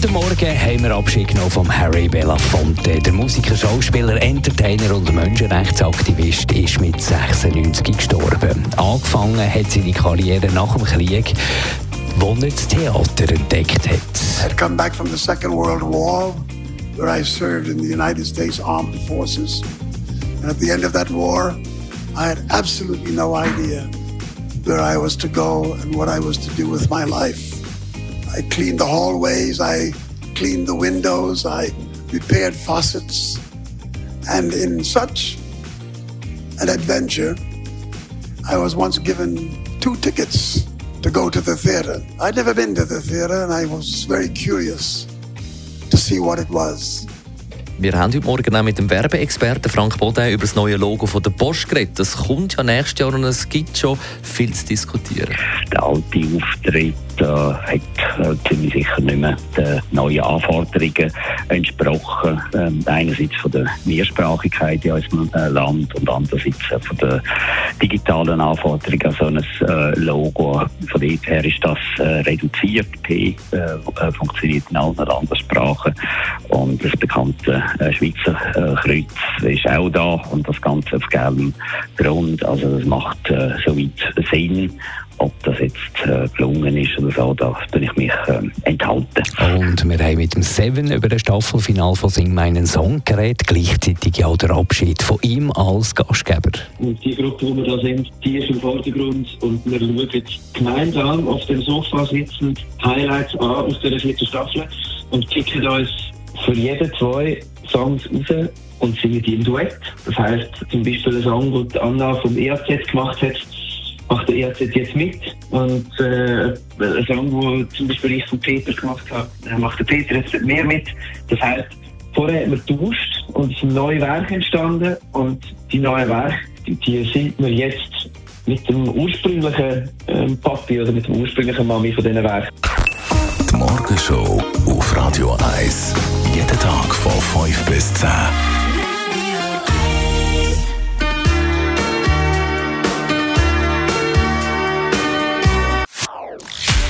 Heute Morgen haben wir Abschied genommen vom Harry Belafonte. Der Musiker, Schauspieler, Entertainer und Menschenrechtsaktivist ist mit 96 gestorben. Angefangen hat seine Karriere nach dem Krieg, wo er das Theater entdeckt hat. I had come back from the Second World War, where I served in the United States Armed Forces. And at the end of that war, I had absolutely no idea where I was to go and what I was to do with my life. I cleaned the hallways, I cleaned the windows, I repaired faucets. And in such an adventure, I was once given two tickets to go to the theater. I'd never been to the theater and I was very curious to see what it was. Wir haben heute Morgen auch mit dem Werbeexperten Frank Bodin über das neue Logo von der Post geredet. Das kommt ja nächstes Jahr und es gibt schon viel zu diskutieren. Der alte Auftritt äh, hat äh, ziemlich sicher nicht mehr den neuen Anforderungen entsprochen. Ähm, einerseits von der Mehrsprachigkeit in unserem äh, Land und andererseits von der digitalen Anforderungen an so ein äh, Logo. Von dort her ist das äh, reduziert. P funktioniert in allen Landessprachen und das bekannte Schweizer Kreuz ist auch da und das Ganze auf gelbem Grund. Also das macht äh, soweit Sinn. Ob das jetzt äh, gelungen ist oder so, da tue ich mich äh, enthalten. Und wir haben mit dem Seven über das Staffelfinal von Sing meinen Song geredet, gleichzeitig auch der Abschied von ihm als Gastgeber. Und die Gruppe, wo wir da sind, die ist im Vordergrund und wir schauen jetzt gemeinsam auf dem Sofa sitzend Highlights an aus der vierten Staffel und picken uns für jede zwei Songs raus und singen die im Duett. Das heisst, zum Beispiel ein Song, den Anna vom EAZ gemacht hat, macht der EAZ jetzt mit. Und äh, ein Song, den zum Beispiel ich von Peter gemacht habe, äh, macht der Peter jetzt mehr mit. Das heisst, vorher haben wir getauscht und es sind neue Werke entstanden und die neuen Werke, die, die sind wir jetzt mit dem ursprünglichen ähm, Papi oder mit dem ursprünglichen Mami von diesen Werken. Die Morgenshow auf Radio 1. Jeden Tag von 5 bis 10.